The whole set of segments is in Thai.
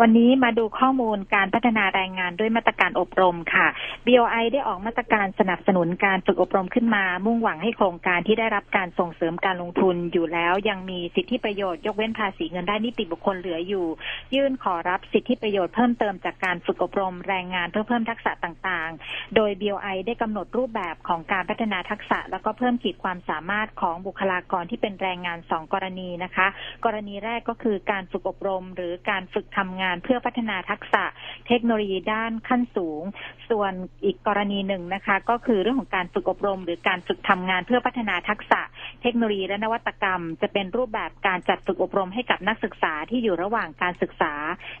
วันนี้มาดูข้อมูลการพัฒนาแรงงานด้วยมาตรการอบรมค่ะ BOI ได้ออกมาตรการสนับสนุนการฝึกอบรมขึ้นมา มุ่งหวังให้โครงการที่ได้รับการส่งเสริมการลงทุนอยู่แล้ว ยังมีสิทธิประโยชน์ยกเว้นภาษีเงินได้นิติบุคคลเหลืออยู่ ยื่นขอรับสิทธิประโยชน์เพิ่มเติมจากการฝึกอบรมแรงงานเพื่อเพิ่มทักษะต่างๆ โดย BOI ได้กำหนดรูปแบบของการพัฒนาทักษะ แล้วก็เพิ่มขีดความสามารถของบุคลากรที่เป็นแรงงาน2กรณีนะคะ กรณีแรกก็คือการฝึกอบรม หรือการฝึกทำงานเพื่อพัฒนาทักษะเทคโนโลยีด้านขั้นสูง ส่วนอีกกรณีหนึ่งนะคะ ก็คือเรื่องของการฝึกอบรม หรือการฝึกทำงานเพื่อพัฒนาทักษะเทคโนโลยีและนวัตกรรม จะเป็นรูปแบบการจัดฝึกอบรมให้กับนักศึกษาที่อยู่ระหว่างการศึกษา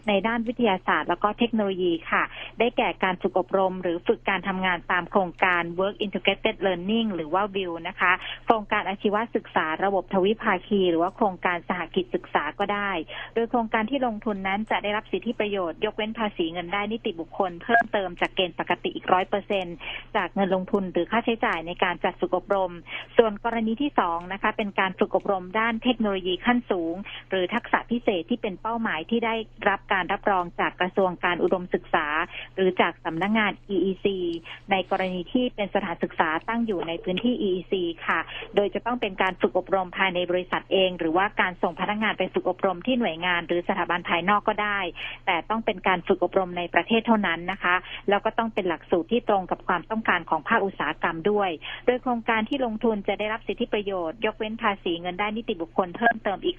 ในด้านวิทยาศาสตร์ แล้วก็เทคโนโลยีค่ะ ได้แก่การฝึกอบรม หรือฝึกการทำงานตามโครงการ Work Integrated Learning หรือว่า WIL นะคะ โครงการอาชีวศึกษาระบบทวิภาคี หรือว่าโครงการสหกิจศึกษาก็ได้ โดยโครงการที่ลงทุนนั้นจะได้รับสิทธิประโยชน์ ยกเว้นภาษีเงินได้นิติบุคคล เพิ่มเติมจากเกณฑ์ปกติอีกร้อยเปอร์เซ็นจากเงินลงทุนหรือค่าใช้จ่ายในการจัดฝึกอบรม ส่วนกรณีที่สองนะคะ เป็นการฝึกอบรมด้านเทคโนโลยีขั้นสูง หรือทักษะพิเศษที่เป็นเป้าหมายที่ได้รับการรับรองจากกระทรวงการอุดมศึกษา หรือจากสำนักงงาน EEC ในกรณีที่เป็นสถานศึกษาตั้งอยู่ในพื้นที่ EEC ค่ะ โดยจะต้องเป็นการฝึกอบรมภายในบริษัทเอง หรือว่าการส่งพนักงานไปฝึกอบรมที่หน่วยงาน หรือสถาบันภายนอกก็ได้แต่ต้องเป็นการฝึกอบรมในประเทศเท่านั้นนะคะ แล้วก็ต้องเป็นหลักสูตรที่ตรงกับความต้องการของภาคอุตสาหกรรมด้วย โดยโครงการที่ลงทุนจะได้รับสิทธิประโยชน์ ยกเว้นภาษีเงินได้นิติบุคคลเพิ่มเติมอีก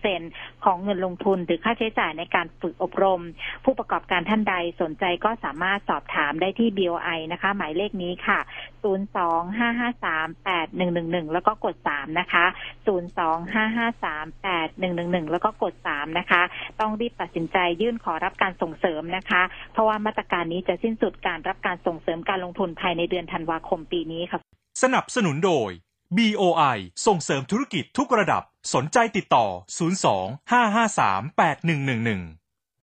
200%ของเงินลงทุนหรือค่าใช้จ่ายในการฝึกอบรม ผู้ประกอบการท่านใดสนใจก็สามารถสอบถามได้ที่ BOI นะคะ หมายเลขนี้ค่ะ 025538111 แล้วก็กด 3 นะคะ 025538111 แล้วก็กด 3 นะคะ ต้องรีบตัดสินใจยื่นขอรับการส่งเสริมนะคะ เพราะว่ามาตรการนี้จะสิ้นสุดการรับการส่งเสริมการลงทุนภายในเดือนธันวาคมปีนี้ค่ะ สนับสนุนโดย BOI ส่งเสริมธุรกิจทุกระดับ สนใจติดต่อ 02 553 8111